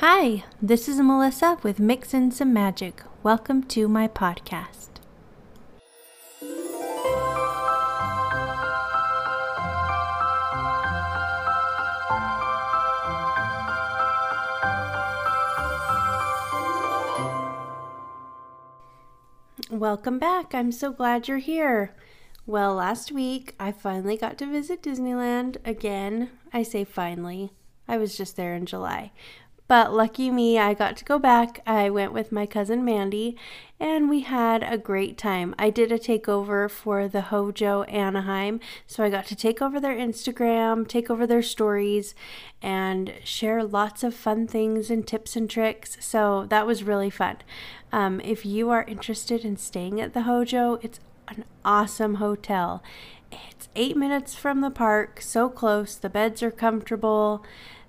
Hi, this is Melissa with Mix in Some Magic. Welcome to my podcast. Welcome back. I'm so glad you're here. Well, last week I finally got to visit Disneyland again. I say finally. I was just there in July. But lucky me, I got to go back. I went with my cousin Mandy and we had a great time. I did a takeover for the Hojo Anaheim, so I got to take over their Instagram, take over their stories, and share lots of fun things and tips and tricks. So that was really fun. Um, if you are interested in staying at the Hojo, it's an awesome hotel. It's eight minutes from the park, so close. The beds are comfortable.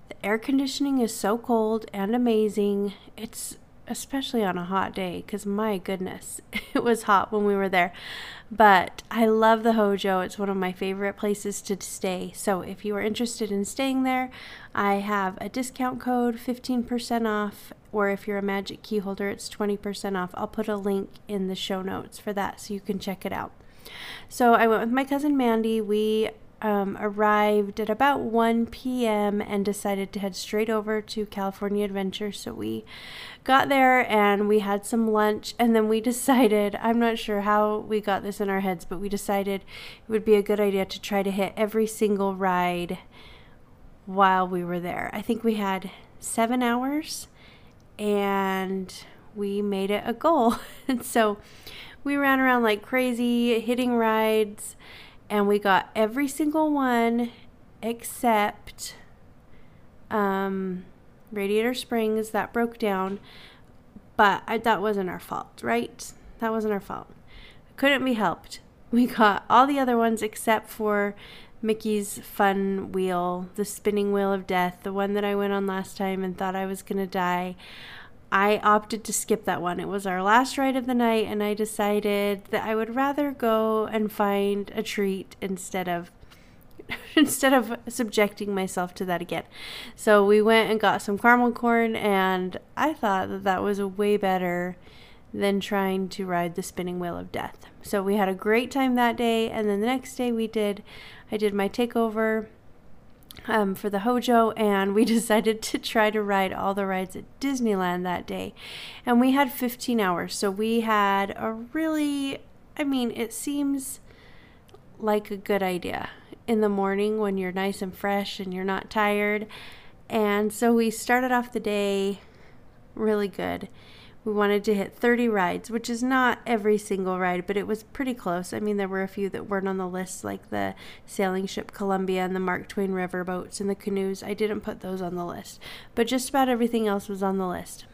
The air conditioning is so cold and amazing. It's especially on a hot day because my goodness, it was hot when we were there. But I love the Hojo. It's one of my favorite places to stay. So if you are interested in staying there, I have a discount code 15% off. Or if you're a magic key holder, it's 20% off. I'll put a link in the show notes for that so you can check it out. So I went with my cousin Mandy. We um, arrived at about 1 p.m. and decided to head straight over to California Adventure. So we got there and we had some lunch, and then we decided I'm not sure how we got this in our heads, but we decided it would be a good idea to try to hit every single ride while we were there. I think we had seven hours and we made it a goal. and so we ran around like crazy, hitting rides and we got every single one except um, Radiator Springs that broke down. But I, that wasn't our fault, right? That wasn't our fault. Couldn't be helped. We got all the other ones except for Mickey's Fun Wheel, the spinning wheel of death, the one that I went on last time and thought I was going to die. I opted to skip that one. It was our last ride of the night, and I decided that I would rather go and find a treat instead of instead of subjecting myself to that again. So we went and got some caramel corn, and I thought that that was way better than trying to ride the spinning wheel of death. So we had a great time that day, and then the next day we did I did my takeover um, for the Hojo, and we decided to try to ride all the rides at Disneyland that day. And we had 15 hours, so we had a really, I mean, it seems like a good idea in the morning when you're nice and fresh and you're not tired. And so we started off the day really good we wanted to hit 30 rides, which is not every single ride, but it was pretty close. I mean, there were a few that weren't on the list, like the sailing ship Columbia and the Mark Twain river boats and the canoes. I didn't put those on the list, but just about everything else was on the list.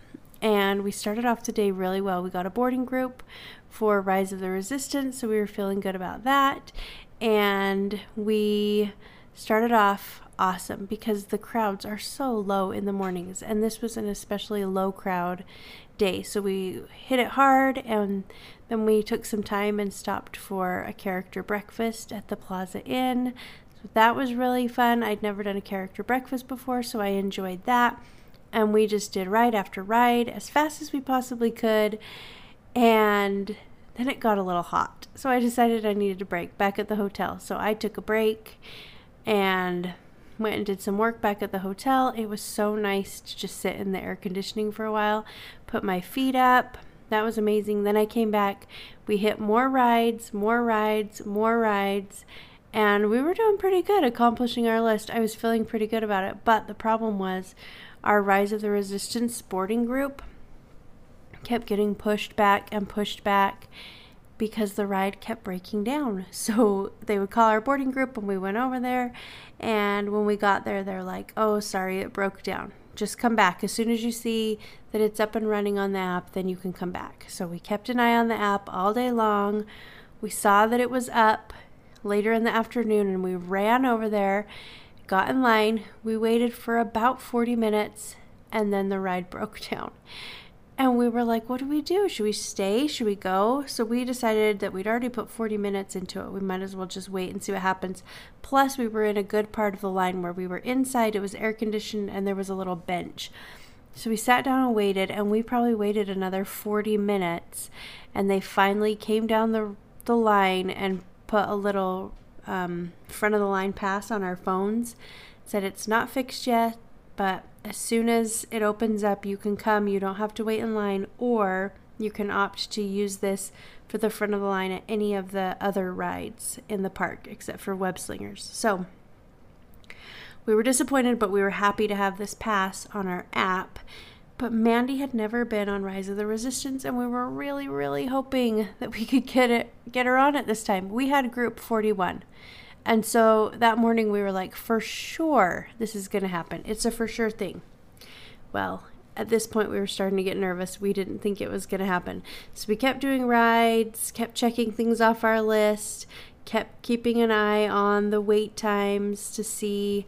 And we started off the day really well. We got a boarding group for Rise of the Resistance, so we were feeling good about that. And we started off awesome because the crowds are so low in the mornings, and this was an especially low crowd day. So we hit it hard, and then we took some time and stopped for a character breakfast at the Plaza Inn. So that was really fun. I'd never done a character breakfast before, so I enjoyed that. And we just did ride after ride as fast as we possibly could. And then it got a little hot. So I decided I needed a break back at the hotel. So I took a break and went and did some work back at the hotel. It was so nice to just sit in the air conditioning for a while, put my feet up. That was amazing. Then I came back. We hit more rides, more rides, more rides, and we were doing pretty good accomplishing our list. I was feeling pretty good about it. But the problem was our Rise of the Resistance sporting group kept getting pushed back and pushed back because the ride kept breaking down. So they would call our boarding group and we went over there. And when we got there, they're like, oh, sorry, it broke down. Just come back. As soon as you see that it's up and running on the app, then you can come back. So we kept an eye on the app all day long. We saw that it was up later in the afternoon and we ran over there, got in line. We waited for about 40 minutes and then the ride broke down. We were like, what do we do? Should we stay? Should we go? So we decided that we'd already put 40 minutes into it. We might as well just wait and see what happens. Plus, we were in a good part of the line where we were inside, it was air conditioned, and there was a little bench. So we sat down and waited, and we probably waited another 40 minutes. And they finally came down the, the line and put a little um, front of the line pass on our phones. Said it's not fixed yet, but as soon as it opens up, you can come. You don't have to wait in line, or you can opt to use this for the front of the line at any of the other rides in the park, except for Web Slingers. So we were disappointed, but we were happy to have this pass on our app. But Mandy had never been on Rise of the Resistance, and we were really, really hoping that we could get it, get her on it this time. We had group 41. And so that morning we were like, for sure this is going to happen. It's a for sure thing. Well, at this point we were starting to get nervous. We didn't think it was going to happen. So we kept doing rides, kept checking things off our list, kept keeping an eye on the wait times to see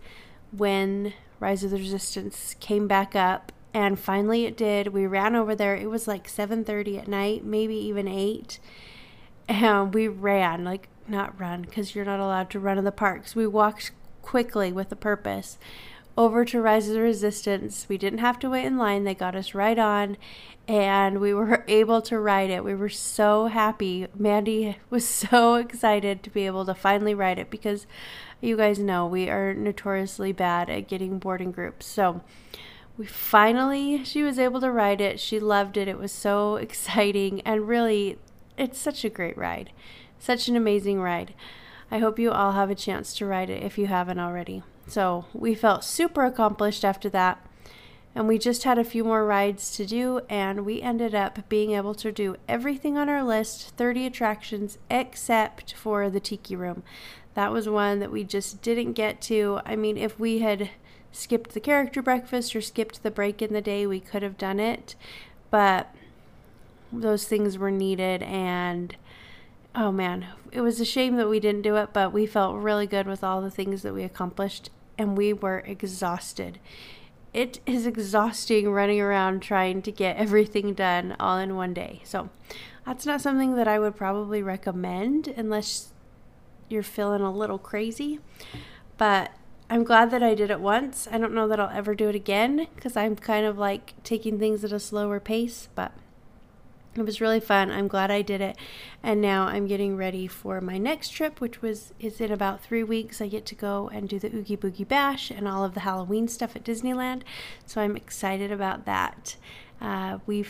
when Rise of the Resistance came back up. And finally it did. We ran over there. It was like 7:30 at night, maybe even 8. And we ran like not run because you're not allowed to run in the parks. We walked quickly with a purpose over to Rise of the Resistance. We didn't have to wait in line, they got us right on, and we were able to ride it. We were so happy. Mandy was so excited to be able to finally ride it because you guys know we are notoriously bad at getting boarding groups. So, we finally she was able to ride it. She loved it. It was so exciting and really it's such a great ride. Such an amazing ride. I hope you all have a chance to ride it if you haven't already. So we felt super accomplished after that. And we just had a few more rides to do, and we ended up being able to do everything on our list 30 attractions except for the Tiki Room. That was one that we just didn't get to. I mean, if we had skipped the character breakfast or skipped the break in the day, we could have done it. But those things were needed, and oh man, it was a shame that we didn't do it, but we felt really good with all the things that we accomplished and we were exhausted. It is exhausting running around trying to get everything done all in one day. So, that's not something that I would probably recommend unless you're feeling a little crazy. But I'm glad that I did it once. I don't know that I'll ever do it again because I'm kind of like taking things at a slower pace, but it was really fun. I'm glad I did it. And now I'm getting ready for my next trip, which was is in about three weeks. I get to go and do the Oogie Boogie Bash and all of the Halloween stuff at Disneyland. So I'm excited about that. Uh, we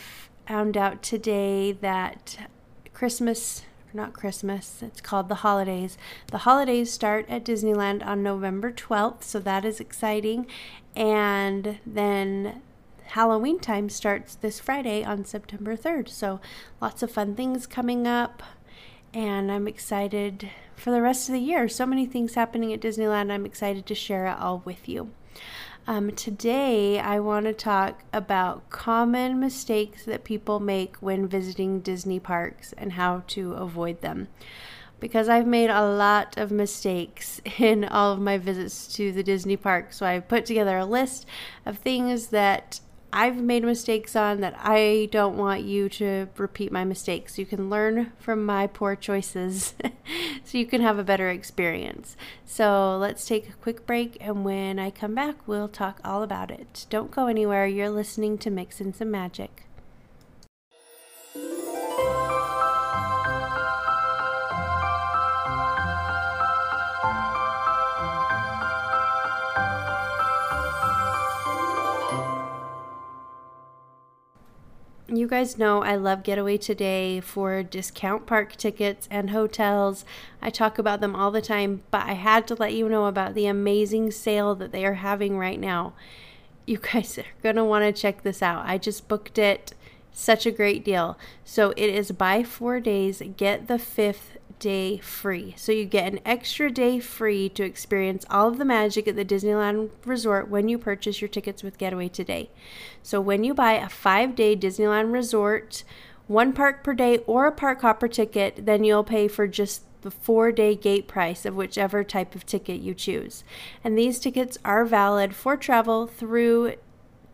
found out today that Christmas not Christmas, it's called the holidays. The holidays start at Disneyland on November 12th, so that is exciting. And then Halloween time starts this Friday on September 3rd. So lots of fun things coming up. And I'm excited for the rest of the year. So many things happening at Disneyland. I'm excited to share it all with you. Um, today, I want to talk about common mistakes that people make when visiting Disney parks and how to avoid them. Because I've made a lot of mistakes in all of my visits to the Disney park. So I've put together a list of things that I've made mistakes on that I don't want you to repeat my mistakes. You can learn from my poor choices so you can have a better experience. So let's take a quick break, and when I come back, we'll talk all about it. Don't go anywhere. You're listening to Mix in Some Magic. You guys know I love Getaway Today for discount park tickets and hotels. I talk about them all the time, but I had to let you know about the amazing sale that they are having right now. You guys are going to want to check this out. I just booked it. Such a great deal. So it is buy four days, get the fifth day free. So you get an extra day free to experience all of the magic at the Disneyland Resort when you purchase your tickets with Getaway today. So when you buy a five day Disneyland Resort, one park per day, or a park hopper ticket, then you'll pay for just the four day gate price of whichever type of ticket you choose. And these tickets are valid for travel through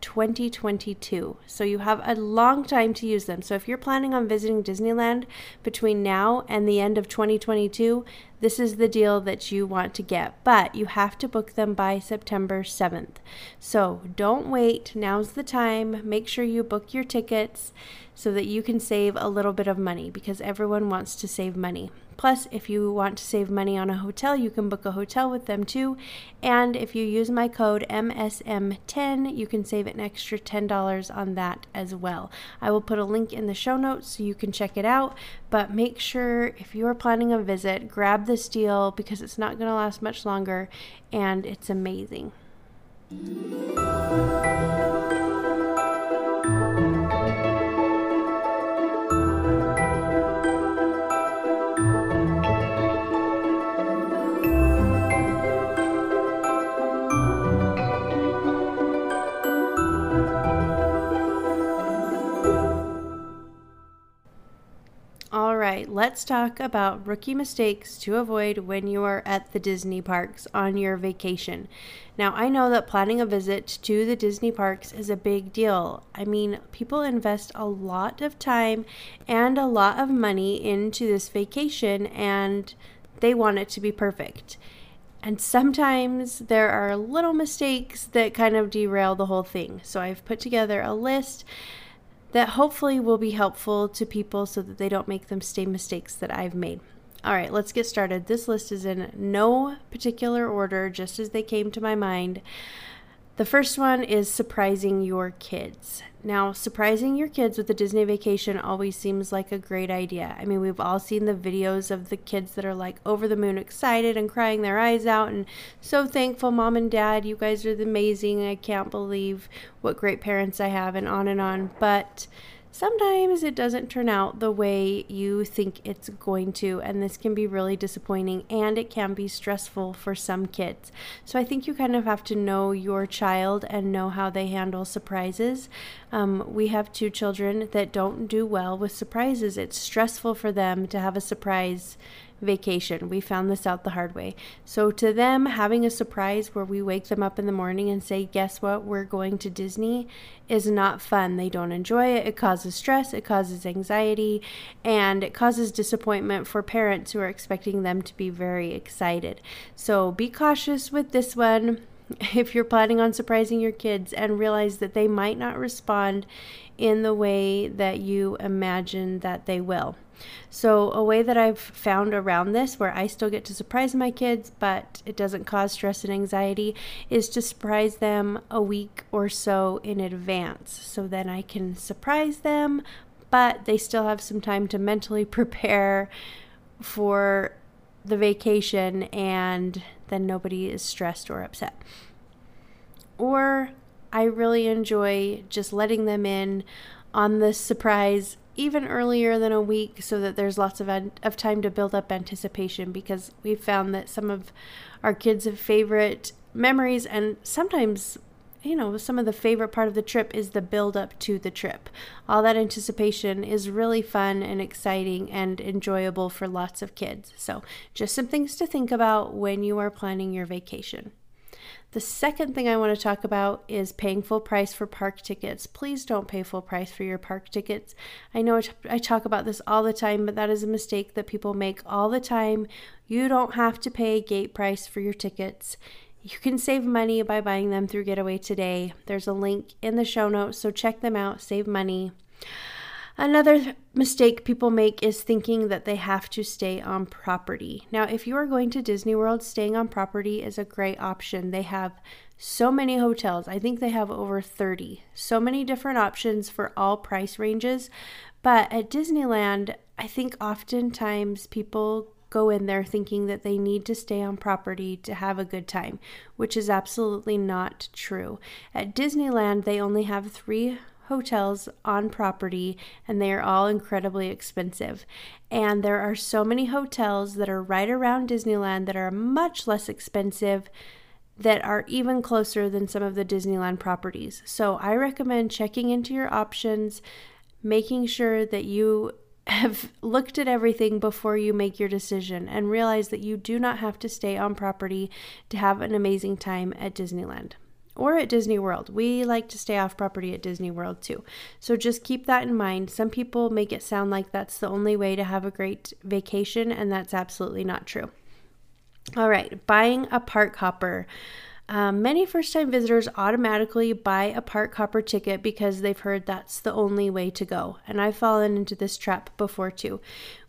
2022. So you have a long time to use them. So if you're planning on visiting Disneyland between now and the end of 2022, this is the deal that you want to get. But you have to book them by September 7th. So don't wait. Now's the time. Make sure you book your tickets so that you can save a little bit of money because everyone wants to save money. Plus, if you want to save money on a hotel, you can book a hotel with them too. And if you use my code MSM10, you can save an extra $10 on that as well. I will put a link in the show notes so you can check it out. But make sure if you are planning a visit, grab this deal because it's not going to last much longer and it's amazing. Right, let's talk about rookie mistakes to avoid when you are at the Disney parks on your vacation. Now, I know that planning a visit to the Disney parks is a big deal. I mean, people invest a lot of time and a lot of money into this vacation and they want it to be perfect. And sometimes there are little mistakes that kind of derail the whole thing. So I've put together a list that hopefully will be helpful to people so that they don't make the same mistakes that I've made. All right, let's get started. This list is in no particular order, just as they came to my mind. The first one is surprising your kids. Now, surprising your kids with a Disney vacation always seems like a great idea. I mean, we've all seen the videos of the kids that are like over the moon excited and crying their eyes out and so thankful, mom and dad, you guys are amazing. I can't believe what great parents I have, and on and on. But sometimes it doesn't turn out the way you think it's going to, and this can be really disappointing and it can be stressful for some kids. So I think you kind of have to know your child and know how they handle surprises. Um, we have two children that don't do well with surprises, it's stressful for them to have a surprise vacation. We found this out the hard way. So, to them, having a surprise where we wake them up in the morning and say, Guess what? We're going to Disney is not fun. They don't enjoy it. It causes stress, it causes anxiety, and it causes disappointment for parents who are expecting them to be very excited. So, be cautious with this one if you're planning on surprising your kids and realize that they might not respond in the way that you imagine that they will. So, a way that I've found around this where I still get to surprise my kids, but it doesn't cause stress and anxiety, is to surprise them a week or so in advance. So then I can surprise them, but they still have some time to mentally prepare for the vacation and then nobody is stressed or upset. Or I really enjoy just letting them in on the surprise even earlier than a week so that there's lots of, of time to build up anticipation because we've found that some of our kids' favorite memories and sometimes you know some of the favorite part of the trip is the build up to the trip all that anticipation is really fun and exciting and enjoyable for lots of kids so just some things to think about when you are planning your vacation the second thing I want to talk about is paying full price for park tickets. Please don't pay full price for your park tickets. I know I talk about this all the time, but that is a mistake that people make all the time. You don't have to pay gate price for your tickets. You can save money by buying them through Getaway Today. There's a link in the show notes, so check them out, save money. Another mistake people make is thinking that they have to stay on property. Now, if you are going to Disney World, staying on property is a great option. They have so many hotels. I think they have over 30. So many different options for all price ranges. But at Disneyland, I think oftentimes people go in there thinking that they need to stay on property to have a good time, which is absolutely not true. At Disneyland, they only have three hotels on property and they are all incredibly expensive. And there are so many hotels that are right around Disneyland that are much less expensive that are even closer than some of the Disneyland properties. So I recommend checking into your options, making sure that you have looked at everything before you make your decision and realize that you do not have to stay on property to have an amazing time at Disneyland or at Disney World. We like to stay off property at Disney World too. So just keep that in mind. Some people make it sound like that's the only way to have a great vacation, and that's absolutely not true. All right, buying a park hopper. Um, many first time visitors automatically buy a park hopper ticket because they've heard that's the only way to go. And I've fallen into this trap before too.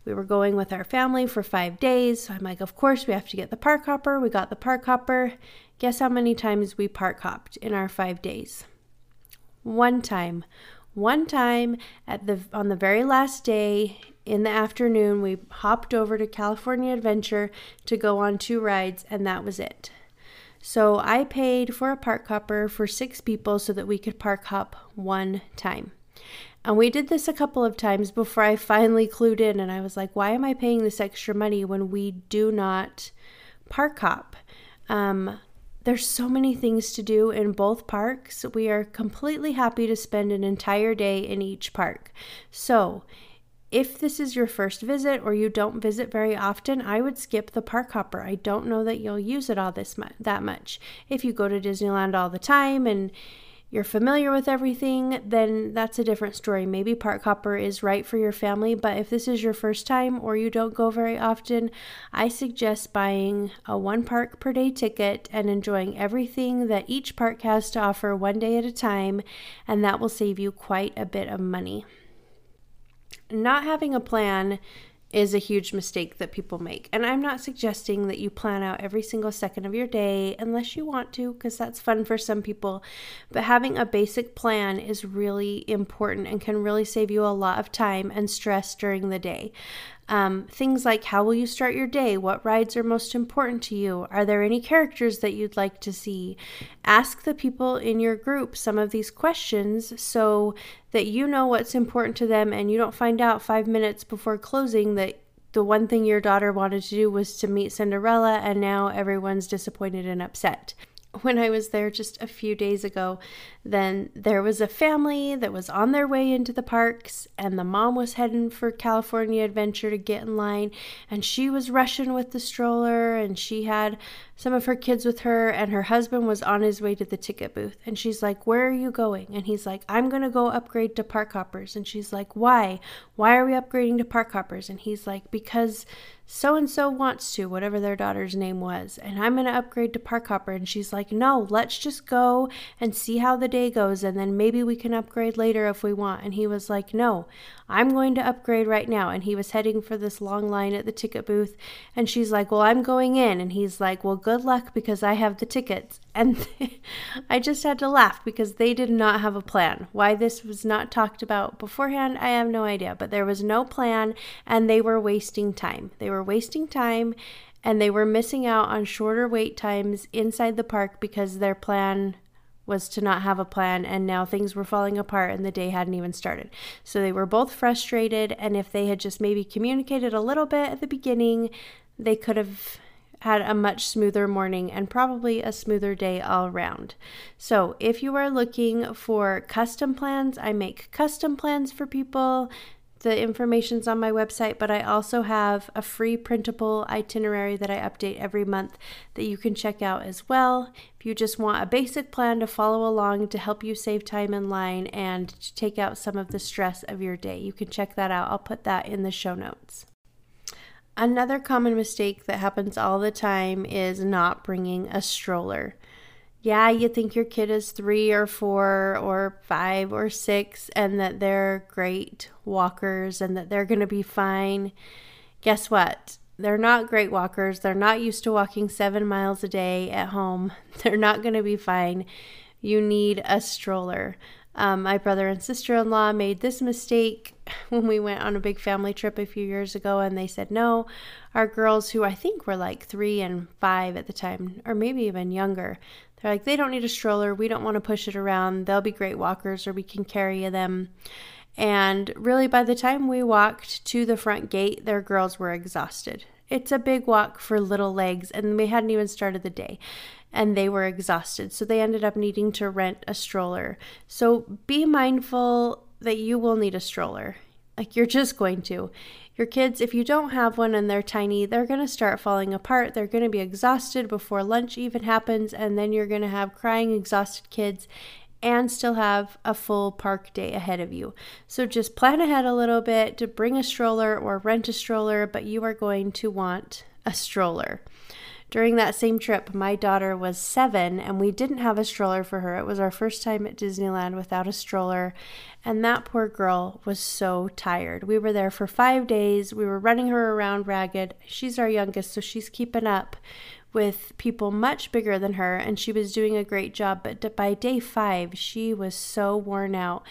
We were going with our family for five days. So I'm like, of course, we have to get the park hopper. We got the park hopper. Guess how many times we park hopped in our five days? One time. One time at the on the very last day in the afternoon, we hopped over to California Adventure to go on two rides, and that was it. So I paid for a park hopper for six people so that we could park hop one time. And we did this a couple of times before I finally clued in and I was like, why am I paying this extra money when we do not park hop? Um, there's so many things to do in both parks. We are completely happy to spend an entire day in each park. So, if this is your first visit or you don't visit very often, I would skip the park hopper. I don't know that you'll use it all this mu- that much. If you go to Disneyland all the time and you're familiar with everything, then that's a different story. Maybe Park Hopper is right for your family, but if this is your first time or you don't go very often, I suggest buying a one park per day ticket and enjoying everything that each park has to offer one day at a time, and that will save you quite a bit of money not having a plan is a huge mistake that people make. And I'm not suggesting that you plan out every single second of your day unless you want to, because that's fun for some people. But having a basic plan is really important and can really save you a lot of time and stress during the day. Um, things like how will you start your day? What rides are most important to you? Are there any characters that you'd like to see? Ask the people in your group some of these questions so that you know what's important to them and you don't find out five minutes before closing that the one thing your daughter wanted to do was to meet Cinderella and now everyone's disappointed and upset when I was there just a few days ago, then there was a family that was on their way into the parks, and the mom was heading for California Adventure to get in line, and she was rushing with the stroller, and she had some of her kids with her, and her husband was on his way to the ticket booth. And she's like, Where are you going? And he's like, I'm going to go upgrade to park hoppers. And she's like, Why? Why are we upgrading to park hoppers? And he's like, Because so and so wants to, whatever their daughter's name was, and I'm going to upgrade to park hopper. And she's like, No, let's just go and see how the day goes, and then maybe we can upgrade later if we want. And he was like, No, I'm going to upgrade right now. And he was heading for this long line at the ticket booth. And she's like, Well, I'm going in. And he's like, Well, good luck because I have the tickets. And I just had to laugh because they did not have a plan. Why this was not talked about beforehand, I have no idea. But there was no plan and they were wasting time. They were wasting time and they were missing out on shorter wait times inside the park because their plan was to not have a plan and now things were falling apart and the day hadn't even started. So they were both frustrated and if they had just maybe communicated a little bit at the beginning, they could have had a much smoother morning and probably a smoother day all around. So, if you are looking for custom plans, I make custom plans for people the information's on my website, but I also have a free printable itinerary that I update every month that you can check out as well. If you just want a basic plan to follow along to help you save time in line and to take out some of the stress of your day, you can check that out. I'll put that in the show notes. Another common mistake that happens all the time is not bringing a stroller yeah, you think your kid is three or four or five or six and that they're great walkers and that they're going to be fine. Guess what? They're not great walkers. They're not used to walking seven miles a day at home. They're not going to be fine. You need a stroller. Um, my brother and sister in law made this mistake when we went on a big family trip a few years ago, and they said, No, our girls, who I think were like three and five at the time, or maybe even younger, they're like, they don't need a stroller. We don't want to push it around. They'll be great walkers, or we can carry them. And really, by the time we walked to the front gate, their girls were exhausted. It's a big walk for little legs, and we hadn't even started the day. And they were exhausted. So they ended up needing to rent a stroller. So be mindful that you will need a stroller. Like you're just going to. Your kids, if you don't have one and they're tiny, they're going to start falling apart. They're going to be exhausted before lunch even happens, and then you're going to have crying, exhausted kids and still have a full park day ahead of you. So just plan ahead a little bit to bring a stroller or rent a stroller, but you are going to want a stroller. During that same trip, my daughter was seven and we didn't have a stroller for her. It was our first time at Disneyland without a stroller. And that poor girl was so tired. We were there for five days. We were running her around ragged. She's our youngest, so she's keeping up with people much bigger than her, and she was doing a great job. But by day five, she was so worn out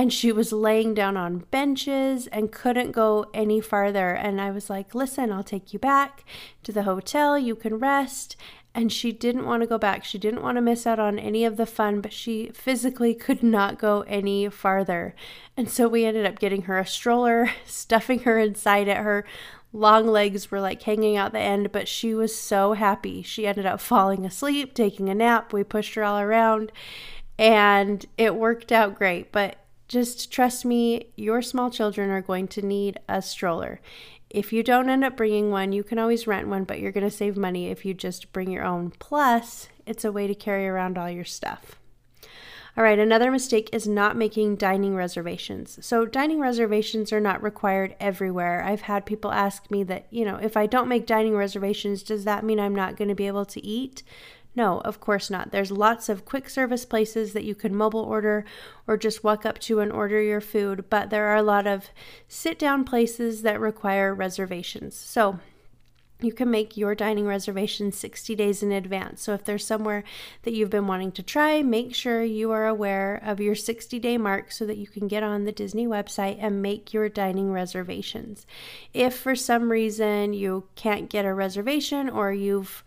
and she was laying down on benches and couldn't go any farther. And I was like, Listen, I'll take you back to the hotel. You can rest. And she didn't want to go back. She didn't want to miss out on any of the fun, but she physically could not go any farther. And so we ended up getting her a stroller, stuffing her inside it. Her long legs were like hanging out the end, but she was so happy. She ended up falling asleep, taking a nap. We pushed her all around and it worked out great. But just trust me, your small children are going to need a stroller. If you don't end up bringing one, you can always rent one, but you're going to save money if you just bring your own. Plus, it's a way to carry around all your stuff. All right, another mistake is not making dining reservations. So, dining reservations are not required everywhere. I've had people ask me that, you know, if I don't make dining reservations, does that mean I'm not going to be able to eat? No, of course not. There's lots of quick service places that you can mobile order or just walk up to and order your food, but there are a lot of sit down places that require reservations. So, you can make your dining reservation 60 days in advance. So, if there's somewhere that you've been wanting to try, make sure you are aware of your 60 day mark so that you can get on the Disney website and make your dining reservations. If for some reason you can't get a reservation or you've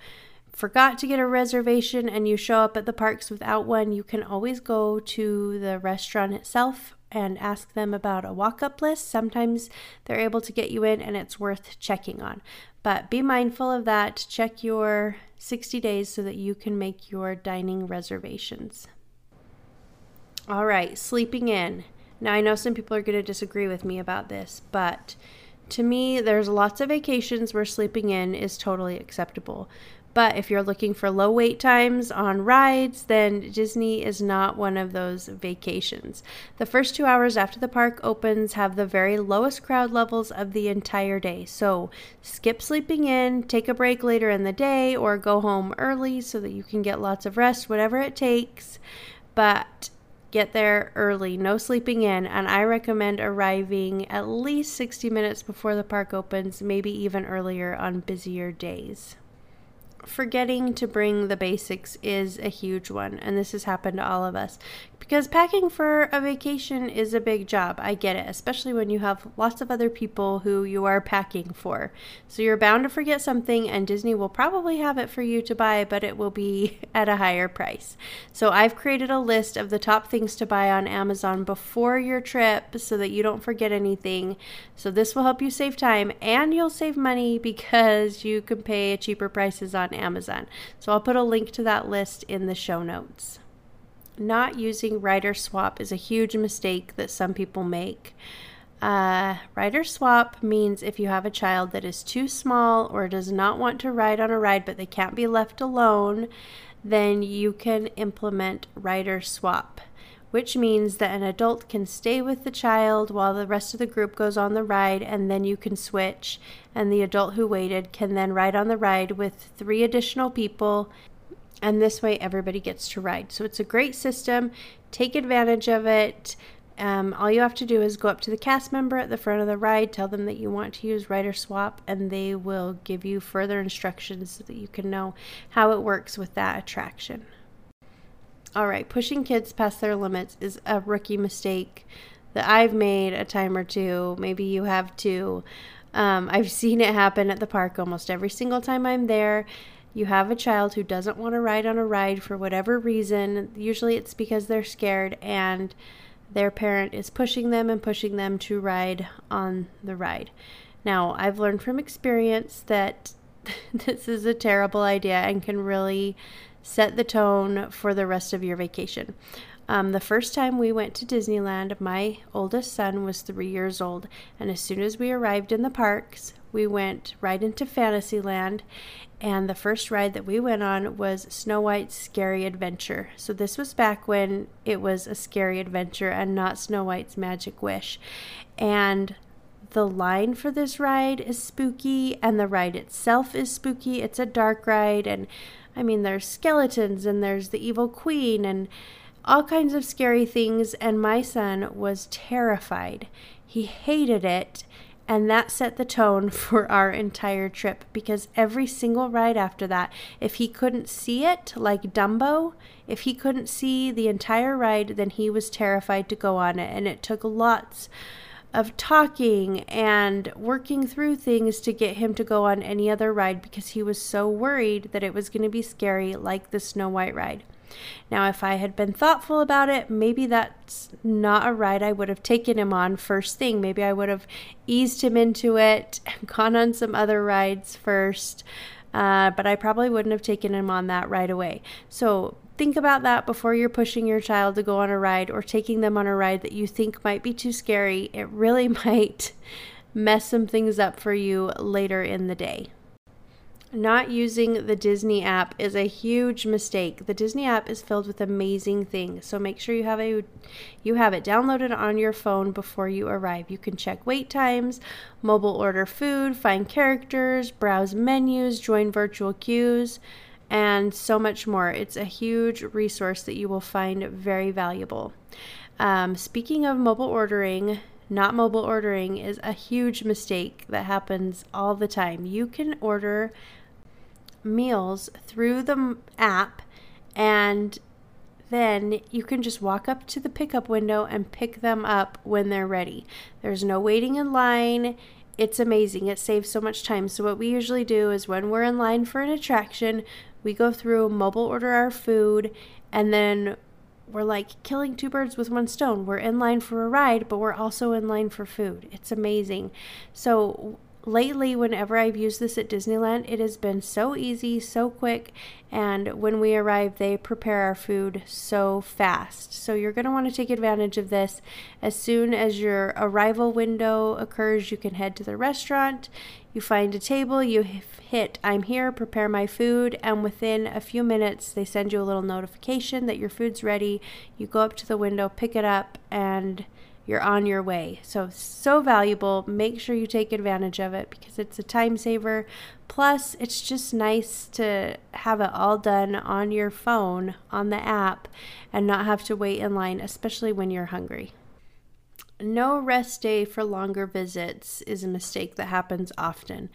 forgot to get a reservation and you show up at the parks without one, you can always go to the restaurant itself and ask them about a walk up list. Sometimes they're able to get you in and it's worth checking on. But be mindful of that. Check your 60 days so that you can make your dining reservations. All right, sleeping in. Now, I know some people are going to disagree with me about this, but to me, there's lots of vacations where sleeping in is totally acceptable. But if you're looking for low wait times on rides, then Disney is not one of those vacations. The first two hours after the park opens have the very lowest crowd levels of the entire day. So skip sleeping in, take a break later in the day, or go home early so that you can get lots of rest, whatever it takes. But get there early, no sleeping in, and I recommend arriving at least 60 minutes before the park opens, maybe even earlier on busier days forgetting to bring the basics is a huge one, and this has happened to all of us. Because packing for a vacation is a big job. I get it, especially when you have lots of other people who you are packing for. So you're bound to forget something, and Disney will probably have it for you to buy, but it will be at a higher price. So I've created a list of the top things to buy on Amazon before your trip so that you don't forget anything. So this will help you save time and you'll save money because you can pay cheaper prices on Amazon. So I'll put a link to that list in the show notes not using rider swap is a huge mistake that some people make. Uh, rider swap means if you have a child that is too small or does not want to ride on a ride but they can't be left alone, then you can implement rider swap, which means that an adult can stay with the child while the rest of the group goes on the ride and then you can switch, and the adult who waited can then ride on the ride with three additional people and this way everybody gets to ride. So it's a great system. Take advantage of it. Um, all you have to do is go up to the cast member at the front of the ride, tell them that you want to use Rider Swap, and they will give you further instructions so that you can know how it works with that attraction. All right, pushing kids past their limits is a rookie mistake that I've made a time or two. Maybe you have too. Um, I've seen it happen at the park almost every single time I'm there you have a child who doesn't want to ride on a ride for whatever reason, usually it's because they're scared and their parent is pushing them and pushing them to ride on the ride. Now, I've learned from experience that this is a terrible idea and can really set the tone for the rest of your vacation. Um, the first time we went to Disneyland, my oldest son was three years old, and as soon as we arrived in the parks, we went right into Fantasyland, and the first ride that we went on was Snow White's Scary Adventure. So this was back when it was a scary adventure and not Snow White's Magic Wish. And the line for this ride is spooky and the ride itself is spooky. It's a dark ride and I mean there's skeletons and there's the evil queen and all kinds of scary things and my son was terrified. He hated it and that set the tone for our entire trip because every single ride after that, if he couldn't see it, like Dumbo, if he couldn't see the entire ride, then he was terrified to go on it. And it took lots of talking and working through things to get him to go on any other ride because he was so worried that it was going to be scary, like the Snow White ride. Now, if I had been thoughtful about it, maybe that's not a ride I would have taken him on first thing. Maybe I would have eased him into it, and gone on some other rides first, uh, but I probably wouldn't have taken him on that right away. So think about that before you're pushing your child to go on a ride or taking them on a ride that you think might be too scary. It really might mess some things up for you later in the day not using the Disney app is a huge mistake. The Disney app is filled with amazing things. So make sure you have a you have it downloaded on your phone before you arrive. You can check wait times, mobile order food, find characters, browse menus, join virtual queues, and so much more. It's a huge resource that you will find very valuable. Um, speaking of mobile ordering, not mobile ordering is a huge mistake that happens all the time. You can order meals through the app and then you can just walk up to the pickup window and pick them up when they're ready. There's no waiting in line. It's amazing. It saves so much time. So, what we usually do is when we're in line for an attraction, we go through, mobile order our food, and then we're like killing two birds with one stone. We're in line for a ride, but we're also in line for food. It's amazing. So, lately, whenever I've used this at Disneyland, it has been so easy, so quick, and when we arrive, they prepare our food so fast. So you're going to want to take advantage of this. As soon as your arrival window occurs, you can head to the restaurant. You find a table, you hit I'm here, prepare my food, and within a few minutes, they send you a little notification that your food's ready. You go up to the window, pick it up, and you're on your way. So, so valuable. Make sure you take advantage of it because it's a time saver. Plus, it's just nice to have it all done on your phone, on the app, and not have to wait in line, especially when you're hungry. No rest day for longer visits is a mistake that happens often.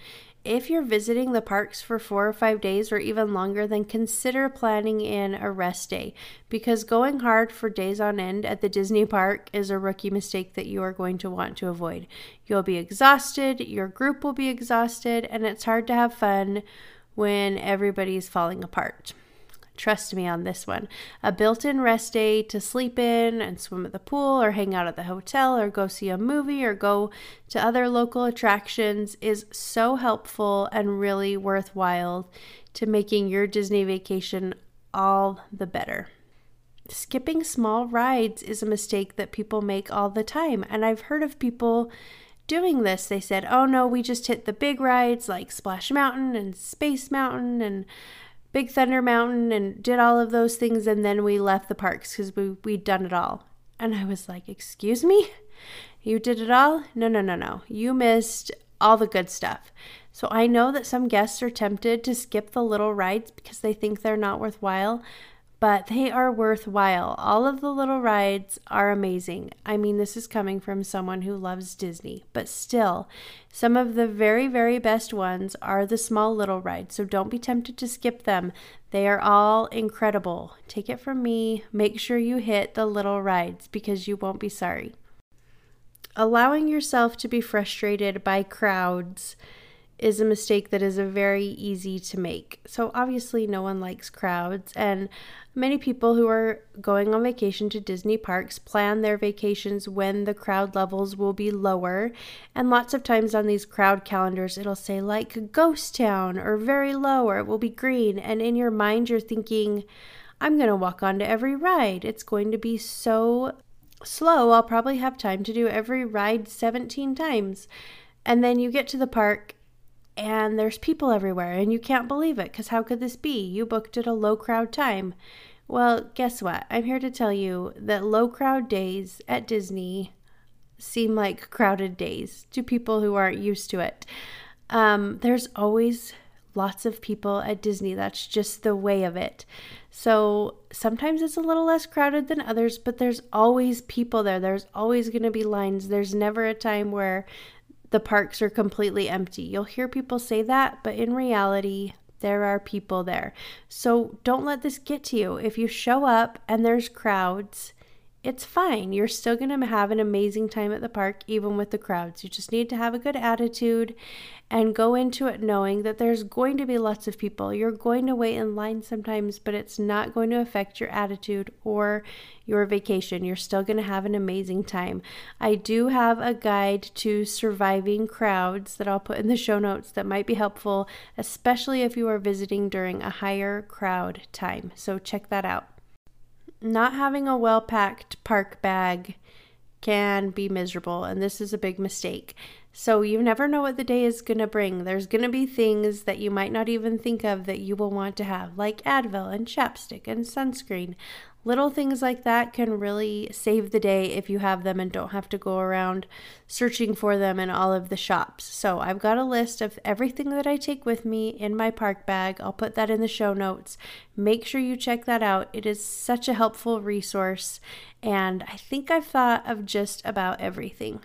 If you're visiting the parks for four or five days or even longer, then consider planning in a rest day because going hard for days on end at the Disney park is a rookie mistake that you are going to want to avoid. You'll be exhausted, your group will be exhausted, and it's hard to have fun when everybody's falling apart. Trust me on this one. A built in rest day to sleep in and swim at the pool or hang out at the hotel or go see a movie or go to other local attractions is so helpful and really worthwhile to making your Disney vacation all the better. Skipping small rides is a mistake that people make all the time, and I've heard of people doing this. They said, oh no, we just hit the big rides like Splash Mountain and Space Mountain and Big Thunder Mountain and did all of those things, and then we left the parks because we, we'd done it all. And I was like, Excuse me? You did it all? No, no, no, no. You missed all the good stuff. So I know that some guests are tempted to skip the little rides because they think they're not worthwhile, but they are worthwhile. All of the little rides are amazing. I mean, this is coming from someone who loves Disney, but still, some of the very, very best ones are the small little rides, so don't be tempted to skip them. They are all incredible. Take it from me, make sure you hit the little rides because you won't be sorry. Allowing yourself to be frustrated by crowds is a mistake that is a very easy to make. So obviously no one likes crowds and many people who are going on vacation to Disney parks plan their vacations when the crowd levels will be lower and lots of times on these crowd calendars it'll say like ghost town or very low or it will be green and in your mind you're thinking I'm going to walk onto every ride. It's going to be so slow. I'll probably have time to do every ride 17 times. And then you get to the park and there's people everywhere and you can't believe it because how could this be? You booked at a low crowd time. Well, guess what? I'm here to tell you that low crowd days at Disney seem like crowded days to people who aren't used to it. Um, there's always lots of people at Disney. That's just the way of it. So sometimes it's a little less crowded than others, but there's always people there. There's always going to be lines. There's never a time where the parks are completely empty. You'll hear people say that, but in reality, there are people there. So don't let this get to you. If you show up and there's crowds, it's fine. You're still going to have an amazing time at the park, even with the crowds. You just need to have a good attitude and go into it knowing that there's going to be lots of people. You're going to wait in line sometimes, but it's not going to affect your attitude or your vacation. You're still going to have an amazing time. I do have a guide to surviving crowds that I'll put in the show notes that might be helpful, especially if you are visiting during a higher crowd time. So check that out. Not having a well packed park bag can be miserable, and this is a big mistake. So you never know what the day is going to bring. There's going to be things that you might not even think of that you will want to have, like Advil and chapstick and sunscreen. Little things like that can really save the day if you have them and don't have to go around searching for them in all of the shops. So I've got a list of everything that I take with me in my park bag. I'll put that in the show notes. Make sure you check that out. It is such a helpful resource, and I think I've thought of just about everything.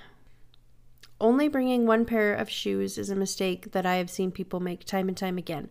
Only bringing one pair of shoes is a mistake that I have seen people make time and time again.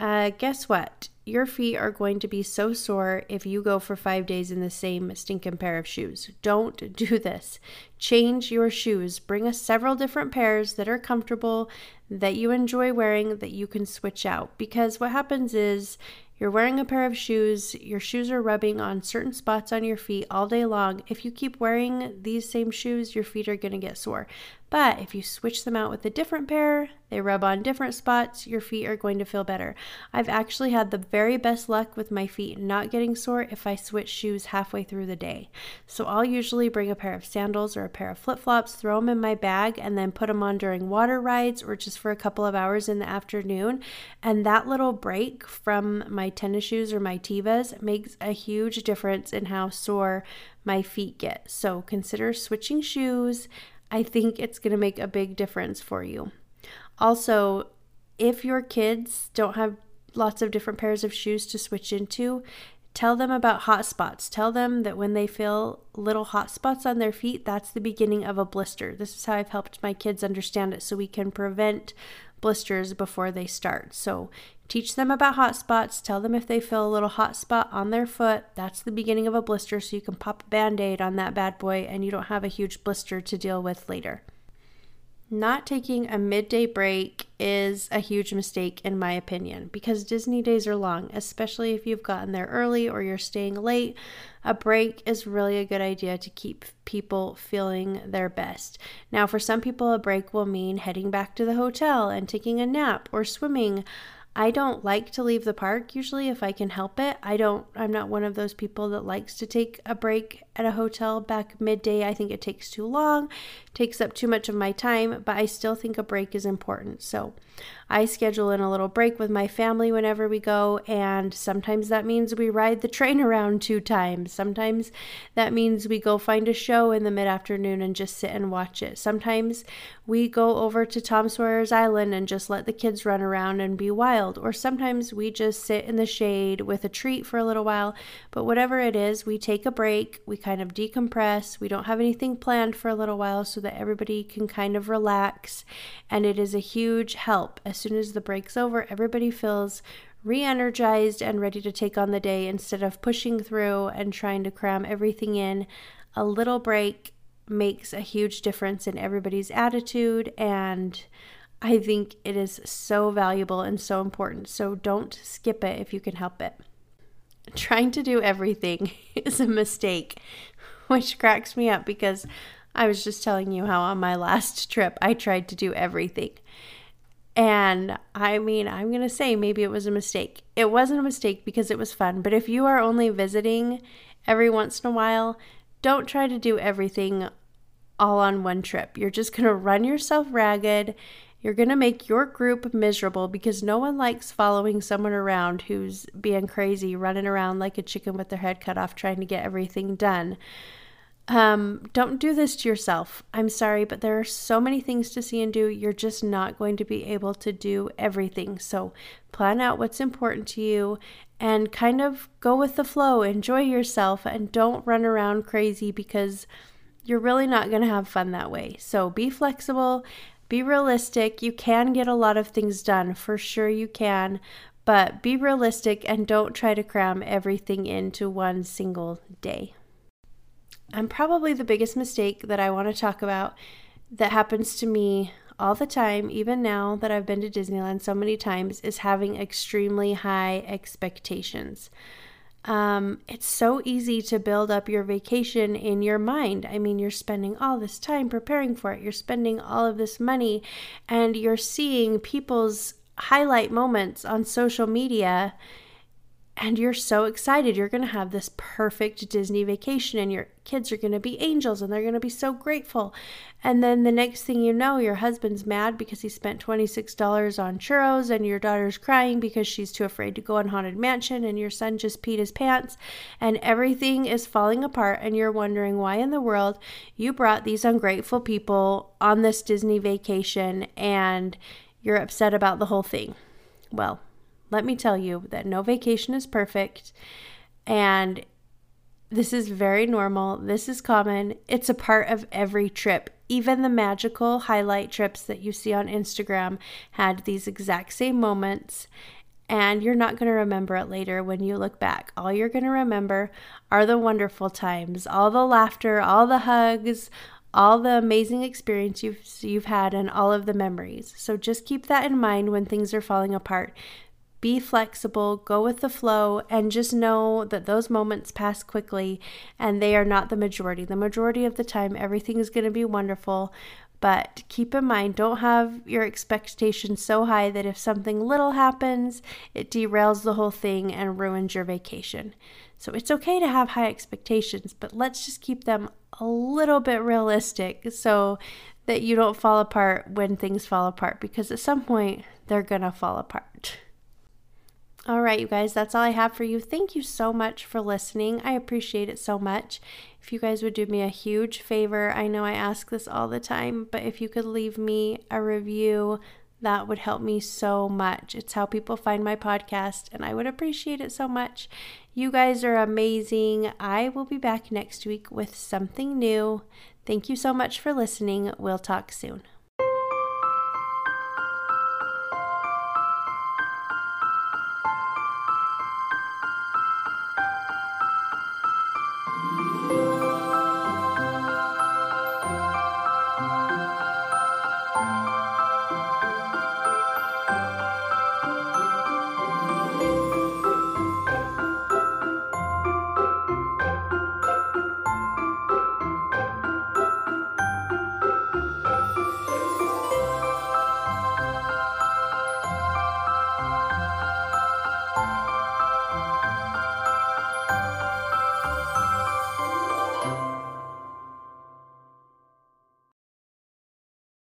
Uh, guess what? Your feet are going to be so sore if you go for five days in the same stinking pair of shoes. Don't do this. Change your shoes. Bring us several different pairs that are comfortable, that you enjoy wearing, that you can switch out. Because what happens is you're wearing a pair of shoes, your shoes are rubbing on certain spots on your feet all day long. If you keep wearing these same shoes, your feet are going to get sore. But if you switch them out with a different pair, they rub on different spots, your feet are going to feel better. I've actually had the very best luck with my feet not getting sore if I switch shoes halfway through the day. So I'll usually bring a pair of sandals or a pair of flip flops, throw them in my bag, and then put them on during water rides or just for a couple of hours in the afternoon. And that little break from my tennis shoes or my Tevas makes a huge difference in how sore my feet get. So consider switching shoes. I think it's going to make a big difference for you. Also, if your kids don't have lots of different pairs of shoes to switch into, tell them about hot spots. Tell them that when they feel little hot spots on their feet, that's the beginning of a blister. This is how I've helped my kids understand it so we can prevent blisters before they start. So teach them about hot spots. Tell them if they feel a little hot spot on their foot, that's the beginning of a blister. So you can pop a band aid on that bad boy and you don't have a huge blister to deal with later. Not taking a midday break is a huge mistake, in my opinion, because Disney days are long, especially if you've gotten there early or you're staying late. A break is really a good idea to keep people feeling their best. Now, for some people, a break will mean heading back to the hotel and taking a nap or swimming. I don't like to leave the park usually if I can help it. I don't I'm not one of those people that likes to take a break at a hotel back midday. I think it takes too long, takes up too much of my time, but I still think a break is important. So, I schedule in a little break with my family whenever we go, and sometimes that means we ride the train around two times. Sometimes that means we go find a show in the mid afternoon and just sit and watch it. Sometimes we go over to Tom Sawyer's Island and just let the kids run around and be wild. Or sometimes we just sit in the shade with a treat for a little while. But whatever it is, we take a break, we kind of decompress, we don't have anything planned for a little while so that everybody can kind of relax. And it is a huge help As soon as the break's over, everybody feels re energized and ready to take on the day instead of pushing through and trying to cram everything in. A little break makes a huge difference in everybody's attitude, and I think it is so valuable and so important. So don't skip it if you can help it. Trying to do everything is a mistake, which cracks me up because I was just telling you how on my last trip I tried to do everything. And I mean, I'm going to say maybe it was a mistake. It wasn't a mistake because it was fun. But if you are only visiting every once in a while, don't try to do everything all on one trip. You're just going to run yourself ragged. You're going to make your group miserable because no one likes following someone around who's being crazy, running around like a chicken with their head cut off, trying to get everything done. Um, don't do this to yourself. I'm sorry, but there are so many things to see and do. You're just not going to be able to do everything. So plan out what's important to you and kind of go with the flow. Enjoy yourself and don't run around crazy because you're really not going to have fun that way. So be flexible, be realistic. You can get a lot of things done, for sure, you can. But be realistic and don't try to cram everything into one single day. And probably the biggest mistake that I want to talk about that happens to me all the time, even now that I've been to Disneyland so many times, is having extremely high expectations. Um, it's so easy to build up your vacation in your mind. I mean, you're spending all this time preparing for it, you're spending all of this money, and you're seeing people's highlight moments on social media and you're so excited. You're going to have this perfect Disney vacation, and your kids are going to be angels and they're going to be so grateful. And then the next thing you know, your husband's mad because he spent $26 on churros, and your daughter's crying because she's too afraid to go on Haunted Mansion, and your son just peed his pants, and everything is falling apart. And you're wondering why in the world you brought these ungrateful people on this Disney vacation and you're upset about the whole thing. Well, let me tell you that no vacation is perfect and this is very normal. This is common. It's a part of every trip. Even the magical highlight trips that you see on Instagram had these exact same moments, and you're not going to remember it later when you look back. All you're going to remember are the wonderful times, all the laughter, all the hugs, all the amazing experience you've you've had and all of the memories. So just keep that in mind when things are falling apart be flexible, go with the flow, and just know that those moments pass quickly and they are not the majority. The majority of the time, everything is going to be wonderful. But keep in mind, don't have your expectations so high that if something little happens, it derails the whole thing and ruins your vacation. So it's okay to have high expectations, but let's just keep them a little bit realistic so that you don't fall apart when things fall apart because at some point they're going to fall apart. All right, you guys, that's all I have for you. Thank you so much for listening. I appreciate it so much. If you guys would do me a huge favor, I know I ask this all the time, but if you could leave me a review, that would help me so much. It's how people find my podcast, and I would appreciate it so much. You guys are amazing. I will be back next week with something new. Thank you so much for listening. We'll talk soon.